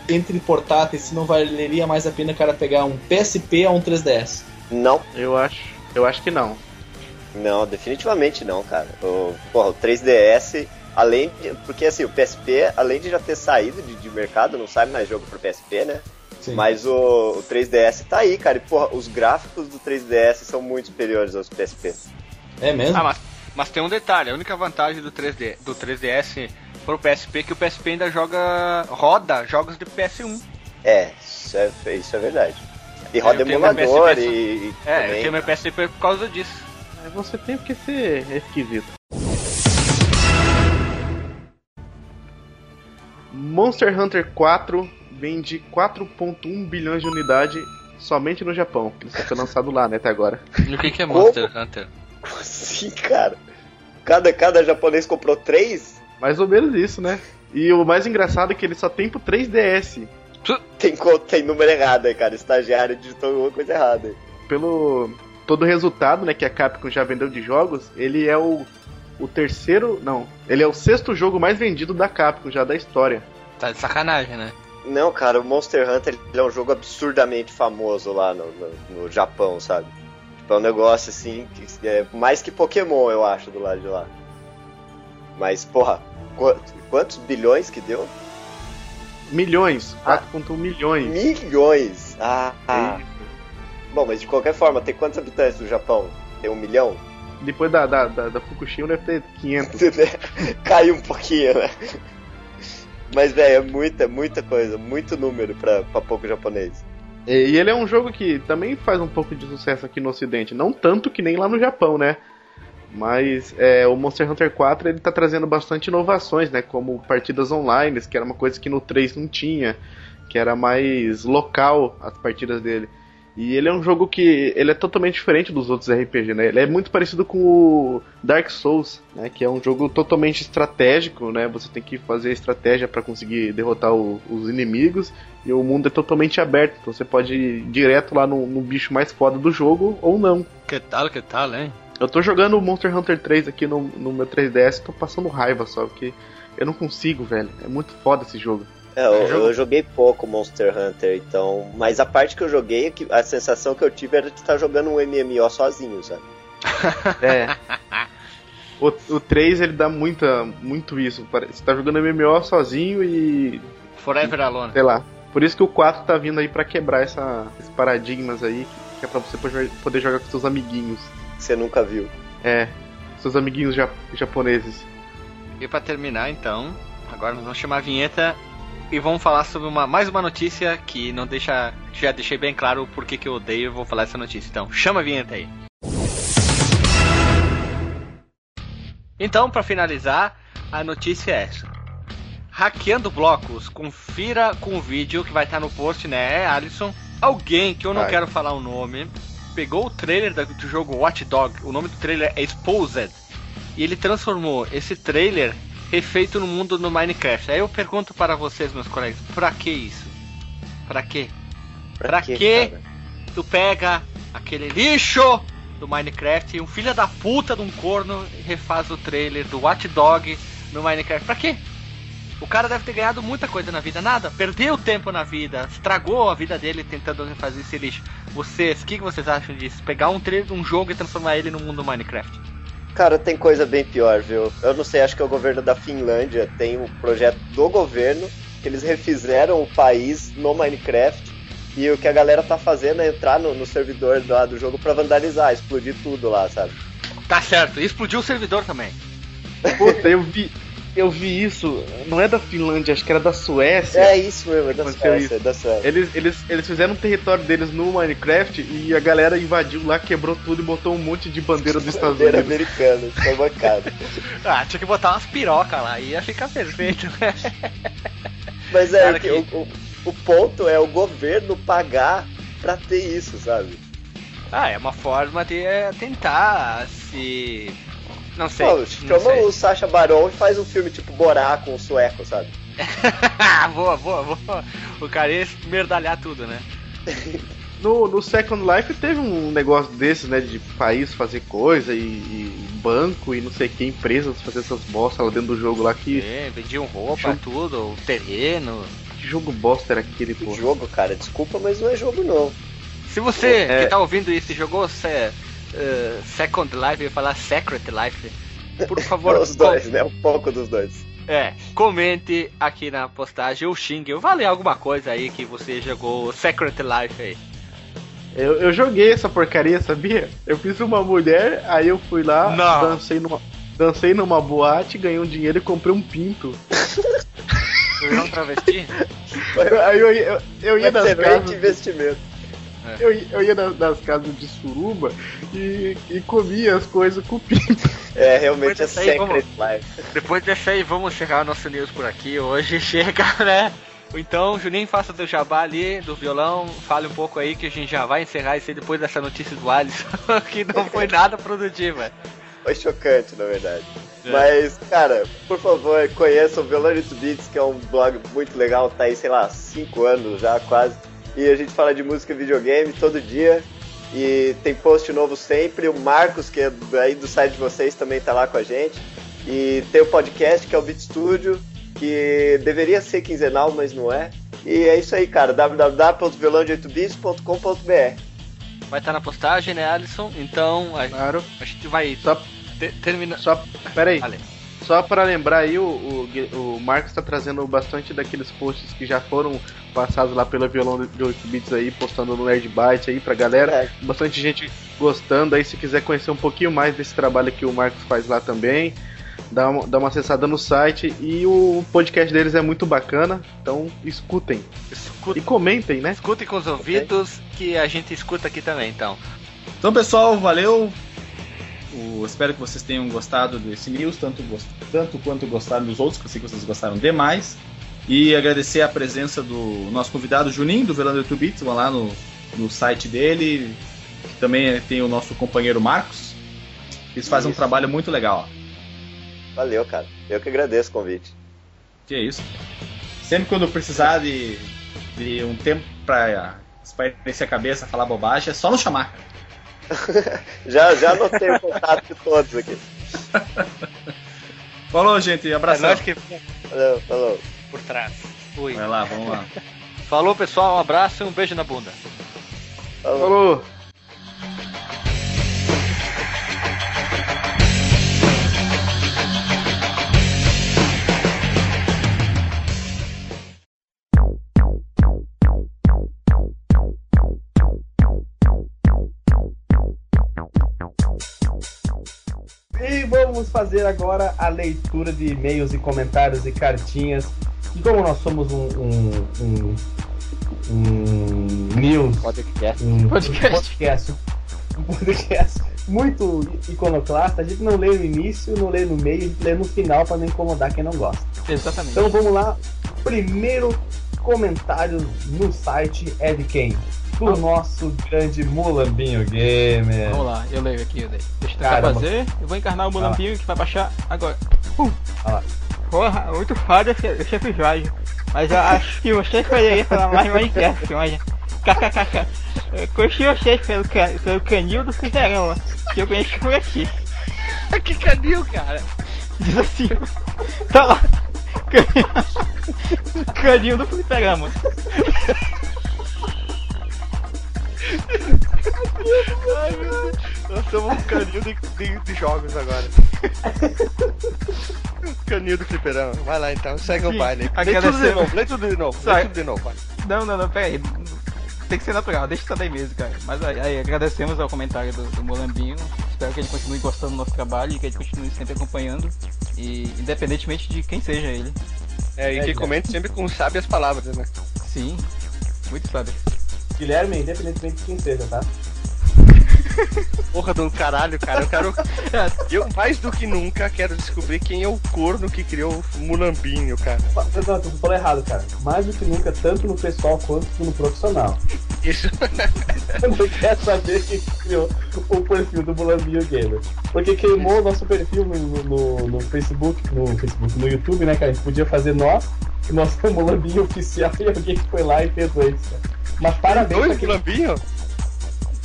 entre portáteis se não valeria mais a pena o cara pegar um PSP ou um 3DS. Não, Eu acho, eu acho que não. não, definitivamente não, cara. O, porra, o 3DS, além de. Porque assim, o PSP, além de já ter saído de, de mercado, não sai mais jogo pro PSP, né? Sim. Mas o, o 3DS tá aí, cara. E, porra, os gráficos do 3DS são muito superiores aos PSP. É mesmo? Ah, mas, mas tem um detalhe, a única vantagem do 3D, do 3DS pro PSP é que o PSP ainda joga. roda jogos de PS1. É, isso é, isso é verdade. E roda eu emulador PSP e, É, também, eu tenho meu PSP por causa disso. Mas Você tem que ser esquisito. Monster Hunter 4 vende 4.1 bilhões de unidade somente no Japão. que Ele só foi lançado lá, né, até agora. E o que, que é Como? Monster Hunter? Como assim, cara? Cada, cada japonês comprou três? Mais ou menos isso, né? E o mais engraçado é que ele só tem pro 3DS. Tem, tem número errado aí, cara. Estagiário digitou alguma coisa errada. aí. Pelo todo o resultado, né, que a Capcom já vendeu de jogos, ele é o, o terceiro, não, ele é o sexto jogo mais vendido da Capcom já da história. Tá de sacanagem, né? Não, cara, o Monster Hunter ele é um jogo absurdamente famoso lá no, no, no Japão, sabe? Tipo, é um negócio assim, que é mais que Pokémon, eu acho, do lado de lá. Mas, porra, qu- quantos bilhões que deu? Milhões, Ah. 4.1 milhões. Milhões! Ah, ah. Bom, mas de qualquer forma, tem quantos habitantes no Japão? Tem um milhão? Depois da, da, da, da Fukushima deve ter 500. Caiu um pouquinho, né? Mas, velho, é muita, muita coisa, muito número pra, pra pouco japonês. E ele é um jogo que também faz um pouco de sucesso aqui no ocidente. Não tanto que nem lá no Japão, né? Mas é, o Monster Hunter 4 ele tá trazendo bastante inovações, né? Como partidas online, que era uma coisa que no 3 não tinha, que era mais local as partidas dele. E ele é um jogo que ele é totalmente diferente dos outros RPG, né? Ele é muito parecido com o Dark Souls, né? Que é um jogo totalmente estratégico, né? Você tem que fazer estratégia para conseguir derrotar o- os inimigos e o mundo é totalmente aberto, então você pode ir direto lá no, no bicho mais foda do jogo ou não. Que tal, que tal, hein? Eu tô jogando o Monster Hunter 3 aqui no, no meu 3DS, tô passando raiva só, porque eu não consigo, velho. É muito foda esse jogo. É, eu, jogo- eu joguei pouco Monster Hunter, então. Mas a parte que eu joguei, que a sensação que eu tive era de estar jogando um MMO sozinho, sabe? É. O, o 3 ele dá muita, muito isso. Você tá jogando MMO sozinho e. Forever Alone. sei lá. Por isso que o 4 tá vindo aí pra quebrar essa, esses paradigmas aí, que, é pra você poder jogar com seus amiguinhos. Você nunca viu. É, seus amiguinhos ja- japoneses. E pra terminar, então, agora nós vamos chamar a vinheta e vamos falar sobre uma, mais uma notícia que não deixa. Já deixei bem claro o porquê que eu odeio e vou falar essa notícia. Então, chama a vinheta aí. Então, pra finalizar, a notícia é essa. Hackeando blocos, confira com o vídeo que vai estar no post, né, Alisson? Alguém, que eu não Vai. quero falar o nome, pegou o trailer do jogo Watch Dog, o nome do trailer é Exposed, e ele transformou esse trailer refeito no mundo do Minecraft. Aí eu pergunto para vocês, meus colegas, pra que isso? Pra quê? Pra quê? cara? Tu pega aquele lixo do Minecraft e um filho da puta de um corno refaz o trailer do Watch Dog no Minecraft. Pra quê? O cara deve ter ganhado muita coisa na vida. Nada, perdeu tempo na vida, estragou a vida dele tentando fazer esse lixo. Vocês, o que, que vocês acham disso? Pegar um, um jogo e transformar ele no mundo Minecraft? Cara, tem coisa bem pior, viu? Eu não sei, acho que é o governo da Finlândia tem um projeto do governo que eles refizeram o país no Minecraft e o que a galera tá fazendo é entrar no, no servidor lá do jogo pra vandalizar, explodir tudo lá, sabe? Tá certo, e explodiu o servidor também. Puta, eu vi. Eu vi isso, não é da Finlândia, acho que era da Suécia. É isso mesmo, é da Suécia, isso. é da Suécia. Eles, eles, eles fizeram um território deles no Minecraft e a galera invadiu lá, quebrou tudo e botou um monte de bandeira dos Estados Bandeira Unidos. americana, foi bancada. Ah, tinha que botar umas pirocas lá, ia ficar perfeito. Mas é, Cara, o que- que- o, o- o ponto é o governo pagar pra ter isso, sabe? ah, é uma forma de é, tentar se. Não sei. Pô, não chama sei. o Sacha Baron e faz um filme tipo Borá com o sueco, sabe? boa, boa, boa. O cara ia esmerdalhar tudo, né? No, no Second Life teve um negócio desses, né? De país fazer coisa e, e banco e não sei que, empresas fazer essas bostas lá dentro do jogo lá. Que, É, vendiam roupa, Jogo. tudo, o terreno. que jogo bosta era aquele, Que pô? jogo, cara, desculpa, mas não é jogo não. Se você É. que tá ouvindo isso e jogou se, eh, Second Life, eu ia falar Secret Life, por favor, Os dois, né? Um pouco dos dois. É, comente aqui na postagem ou xingue, ou vale alguma coisa aí que você jogou Secret Life aí. Eu, eu joguei essa porcaria, sabia? Eu fiz uma mulher, aí eu fui lá, Não. dancei numa. Dancei numa boate, ganhei um dinheiro e comprei um pinto. Virou um travesti? Aí eu, eu, eu ia Excelente casas. investimento. Eu, ia- eu ia nas, nas casas de suruba e, e comia as coisas com o pinto. É, realmente é Secret Life. Depois dessa aí, vamos encerrar nosso news por aqui. Hoje chega, né? Então, Juninho, faça teu jabá ali do violão, fale um pouco aí que a gente já vai encerrar isso aí depois dessa notícia do Alisson, que não foi nada produtiva. Foi chocante, na verdade. É. Mas, cara, por favor, conheça o Velone to Beats, que é um blog muito legal, tá aí, sei lá, 5 anos já quase. E a gente fala de música e videogame todo dia. E tem post novo sempre. O Marcos, que é aí do site de vocês, também tá lá com a gente. E tem o podcast, que é o Beat Studio, que deveria ser quinzenal, mas não é. E é isso aí, cara. www.violão8bits.com.br Vai estar na postagem, né, Alisson? Então, a, Claro. a gente vai Só, te- terminar. só, pera aí. Vale. Só pra lembrar aí, o, o, o Marcos tá trazendo bastante daqueles posts que já foram passados lá pelo violão de 8 bits aí, postando no Nerd Byte aí pra galera. É. Bastante gente gostando aí, se quiser conhecer um pouquinho mais desse trabalho que o Marcos faz lá também, dá uma, dá uma acessada no site. E o podcast deles é muito bacana, então escutem. Escuta, E comentem, né? escutem com os ouvidos que a gente escuta aqui também, então. Então, pessoal, valeu. O- espero que vocês tenham gostado desse news, tanto, tanto quanto gostaram dos outros, que eu sei que vocês gostaram demais. E agradecer a presença do nosso convidado Juninho, do Velando 8 Bits, vão lá no, no site dele. Que também tem o nosso companheiro Marcos. Eles fazem um Isso. trabalho muito legal. Valeu, cara. Eu que agradeço o convite. Que é isso. Sempre quando precisar de, de um tempo pra espairecer a cabeça, falar bobagem, é só nos chamar. cara. Já, já anotei o contato de todos aqui. Falou, gente. É Abração. nós que Falou, falou. por trás. Fui. Vai lá, vamos lá. Falou, pessoal. Um abraço e um beijo na bunda. falou. Falou! Vamos fazer agora a leitura de e-mails e comentários e cartinhas. E como nós somos um, um, um, um news, Podcast. um Podcast. podcast, um podcast muito iconoclasta, a gente não lê no início, não lê no meio, a gente lê no final para não incomodar quem não gosta. Exatamente. Então vamos lá. Primeiro comentário no site é de quem? Do nosso grande Mulambinho Gamer. Vamos lá, eu leio aqui, eu leio. Deixa eu tentar Caramba. fazer. Eu vou encarnar o Mulampinho que vai baixar agora. Uh. Ah lá. Porra, muito foda esse, esse episódio. Mas eu acho que vocês poderiam falar mais Minecraft, olha. KKKK. Eu Conheci vocês pelo, ca- pelo canil do Fliperama, que eu conheço por aqui. que canil, cara. Diz assim, tá lá. Caninho do fliperama. Ai, meu Deus. Nós somos um canil de, de- de jogos agora. canil do fliperama. Vai lá então, segue o Sim, baile. Lê tudo de novo, lê tudo de novo. Lê tudo de novo, vai. Não, não, não, pera aí. Tem que ser natural, deixa isso daí mesmo, cara. Mas aí, aí, agradecemos ao comentário do, do Molambinho. Espero que ele continue gostando do nosso trabalho e que ele continue sempre acompanhando. E independentemente de quem seja ele. É, e É, que cara. comente sempre com sábias palavras, né? Sim, muito sábio. Guilherme, independentemente de quem seja, tá? Porra do caralho, cara. Eu quero. Eu mais do que nunca quero descobrir quem é o corno que criou o Mulambinho, cara. Não, tu falou errado, cara. Mais do que nunca, tanto no pessoal quanto no profissional. Isso. Eu não quero saber quem criou o perfil do Mulambinho Gamer. Porque queimou o nosso perfil no, no, no Facebook, no Facebook, no YouTube, né, cara? A gente podia fazer nós, o nosso Mulambinho oficial, e alguém foi lá e fez eles, cara. Mas parabéns Dois quem... Mulambinho?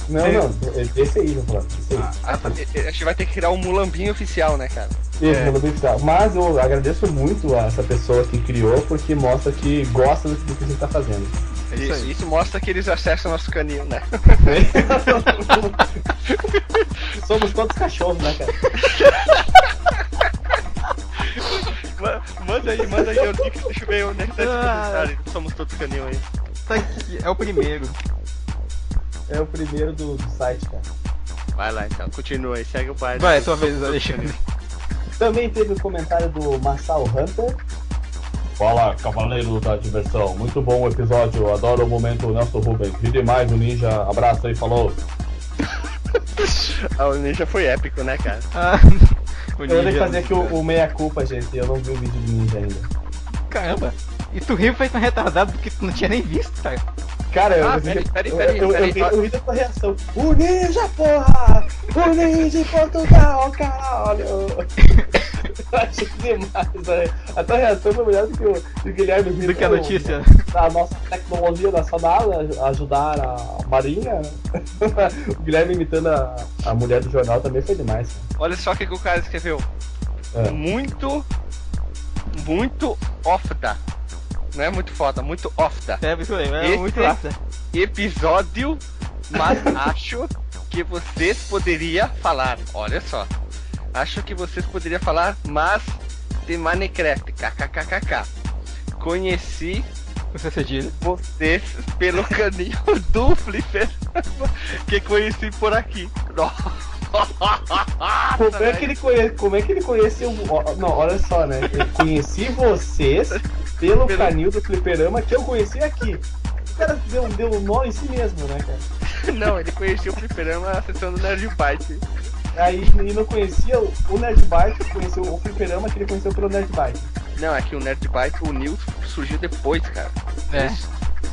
Não, não, esse aí, não falando. Esse aí. Ah, tá. A gente vai ter que criar um Mulambinho oficial, né, cara? Isso, Mulambinho oficial. Mas eu agradeço muito a essa pessoa que criou, porque mostra que gosta do que a gente tá fazendo. Isso, isso, mostra que eles acessam nosso canil, né? Somos todos cachorros, né, cara? Ma- Manda aí, manda aí o link, deixa eu ver onde é que tá esse Ah. comentário. Somos todos canil aí. Tá aqui, é o primeiro. É o primeiro do, do site, cara. Vai lá então, continua aí, segue o baile. Vai, é tua vez, Alexandre. Também teve o comentário do Massal Hunter. Fala, Cavaleiro da Diversão. Muito bom o episódio. Adoro o momento Nelson Rubens. Vi demais o Ninja. Abraço aí, falou. Ah, o Ninja foi épico, né, cara? Ah, o Eu ter que fazer aqui o, o meia-culpa, gente. Eu não vi o vídeo do Ninja ainda. Caramba. E tu riu feito um retardado porque tu não tinha nem visto, cara. Cara, eu, Ah, eu, peraí, peraí, eu, peraí, eu, peraí. eu, vi- eu da tua reação. O Ninja, porra! O Ninja em Portugal, caralho! Eu achei demais, velho. A tua reação foi melhor do que o, do Guilherme Do que a imitando notícia. A nossa tecnologia nacional a ajudar a Marinha. o Guilherme imitando a, a mulher do jornal também foi demais. cara. Olha só o que, que o cara escreveu. É. Muito, muito off-da. Não é muito foda, muito off-da. É, isso aí, é Esse- muito rápido. Episódio, mas acho que vocês poderiam falar. Olha só. Acho que vocês poderiam falar mais de Minecraft. KKKKK. Conheci Você cedilha. vocês pelo caninho do Flipper que conheci por aqui. Como é que ele conhece? Como é que ele conheceu? Não, olha só, né? Eu conheci vocês pelo canil do fliperama que eu conheci aqui. O cara deu, deu um nó em si mesmo, né, cara? Não, ele conhecia o fliperama acessando o Nerd Byte. Aí ele não conhecia o Nerd Byte, conheceu o fliperama que ele conheceu pelo Nerd Byte. Não, é que o Nerd Byte, o News surgiu depois, cara. É.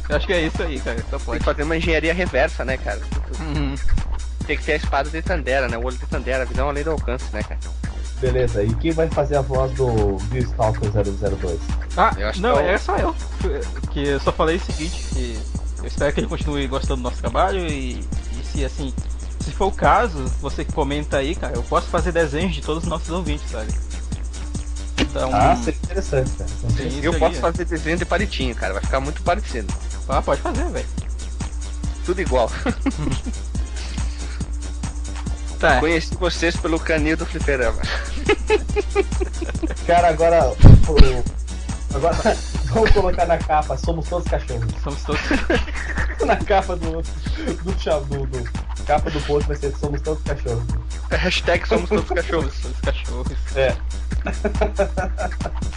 Eu acho que é isso aí, cara. Só Tem pode. que fazer uma engenharia reversa, né, cara? Uhum. Tem que ter a espada de Tandera, né? O olho de Tandera, a visão além do alcance, né, cara? Beleza, e quem vai fazer a voz do Beastalker 002? Ah, Eu acho não, que é é só eu. Que eu só falei o seguinte, que eu espero que ele continue gostando do nosso trabalho e, e se assim, se for o caso, você que comenta aí, cara, eu posso fazer desenhos de todos os nossos ouvintes, sabe? Então, Ah, seria interessante, cara. sim, Eu posso é. fazer desenho de palitinho, cara. Vai ficar muito parecido. Ah, pode fazer, velho. Tudo igual. Tá. Conheci vocês pelo canil do fliperama. Cara, agora. Agora vamos colocar na capa, somos todos cachorros. Somos todos. Na capa do. Do, do, do capa do post vai ser somos todos cachorros. Hashtag somos todos cachorros. Somos cachorros. É.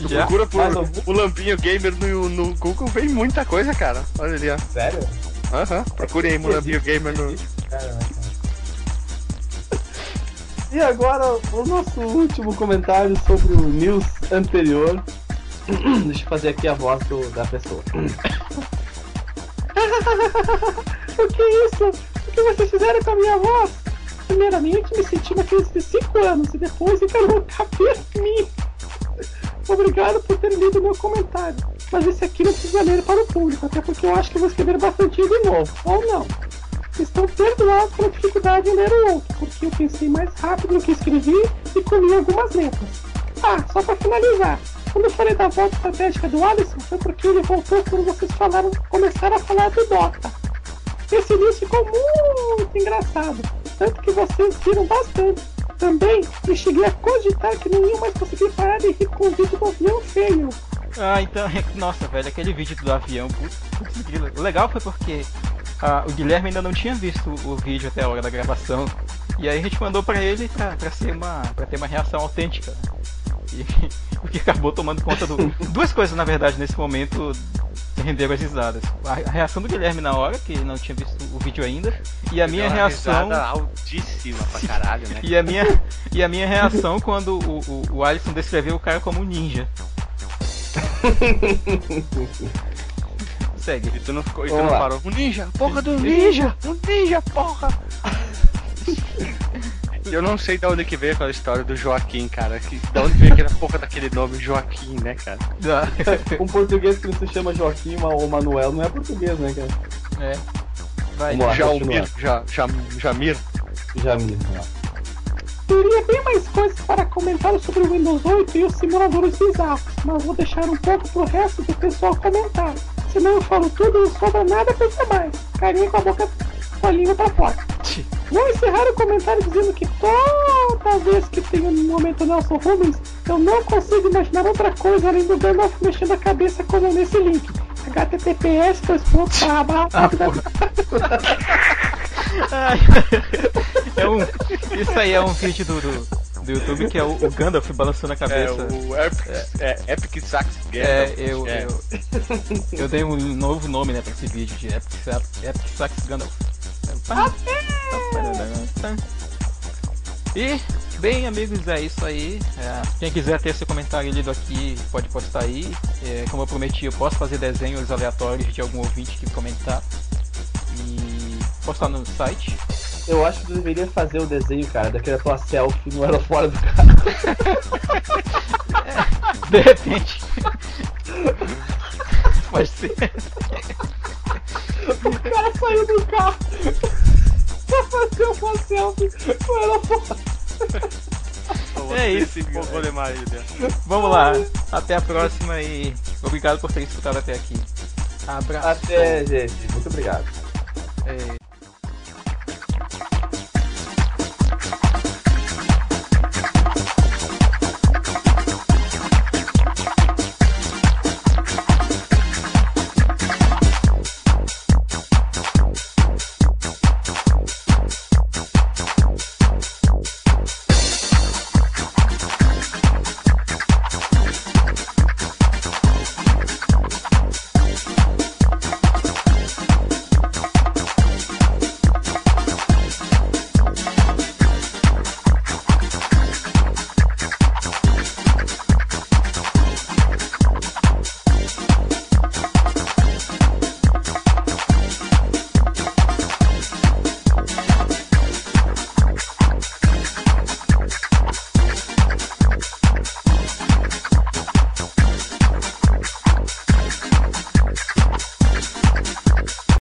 Tu Já? procura por algum? o Lampinho Gamer no, no Google, vem muita coisa, cara. Olha ali, ó. Sério? Aham. Procure aí Lampinho Gamer no. E agora o nosso último comentário sobre o news anterior. Deixa eu fazer aqui a voz do- da pessoa. o que é isso? O que vocês fizeram com a minha voz? Primeiramente me senti uma criança de 5 anos e depois encarou o cabelo em mim. Obrigado por ter lido meu comentário. Mas esse aqui não precisa ler para o público, até porque eu acho que vou escrever bastante de novo. Ou não. Estou perdoado pela dificuldade em ler o outro, porque eu pensei mais rápido no que escrevi e comi algumas letras. Ah, só pra finalizar. Quando eu falei da volta estratégica do Alisson, foi porque ele voltou quando vocês falaram, começaram a falar do Dota. Esse início ficou muito engraçado, tanto que vocês riram bastante. Também eu cheguei a cogitar que não ia mais conseguir parar de rir com o vídeo do avião feio. Ah, então, nossa, velho, aquele vídeo do avião, putz, o legal foi porque ah, o Guilherme ainda não tinha visto o vídeo até a hora da gravação. E aí a gente mandou pra ele pra, pra, ser uma, pra ter uma reação autêntica. E, o que acabou tomando conta do. Duas coisas, na verdade, nesse momento renderam as risadas. A, reação do Guilherme na hora, que não tinha visto o vídeo ainda, e a minha Deu reação. altíssima pra caralho, né? E a minha, e a minha reação quando o, o, o Alisson descreveu o cara como um ninja. Segue. E tu não, ficou, e tu Vamos não lá. parou. Um ninja, porra do ninja! Um ninja, porra! Eu não sei de onde que veio aquela história do Joaquim, cara. Que, de onde veio aquela porra daquele nome Joaquim, né, cara? Um português que não se chama Joaquim ou Manuel não é português, né, cara? É. Vai, Vamos lá. Jaumir, continuar. ja, Jam, Jamir. Jamil. né? Teria bem mais coisas para comentar sobre o Windows 8 e os simuladores bizarros, mas vou deixar um pouco pro resto do pessoal comentar. Senão eu falo tudo e não sobra nada pra mais. Carinha com a boca com a língua pra fora. Vou encerrar o comentário dizendo que toda vez que tem um momento Nelson Rubens, eu não consigo imaginar outra coisa além do Gandalf mexendo a cabeça como nesse link. Https dois pontos, barra, barra, Ah, é um, isso aí é um vídeo do, do, do YouTube que é o, o Gandalf balançando a É, cabeça. o Epic, é, Epic Sax É, Gandalf. eu, É. eu, eu dei um novo nome né, pra esse vídeo de Epic, Epic Sax Gandalf. E, bem, amigos, é isso aí. É, quem quiser ter seu comentário lido aqui, pode postar aí. É, como eu prometi, eu posso fazer desenhos aleatórios de algum ouvinte que comentar. E postar no site. Eu acho que tu deveria fazer o desenho, cara, daquela tua selfie no aeroporto do carro. De repente. Pode ser. O cara saiu do carro pra fazer uma selfie no aeroporto. É isso. Né? Vamos lá. Até a próxima e obrigado por ter escutado até aqui. Abraço. Até, gente. Muito obrigado. É.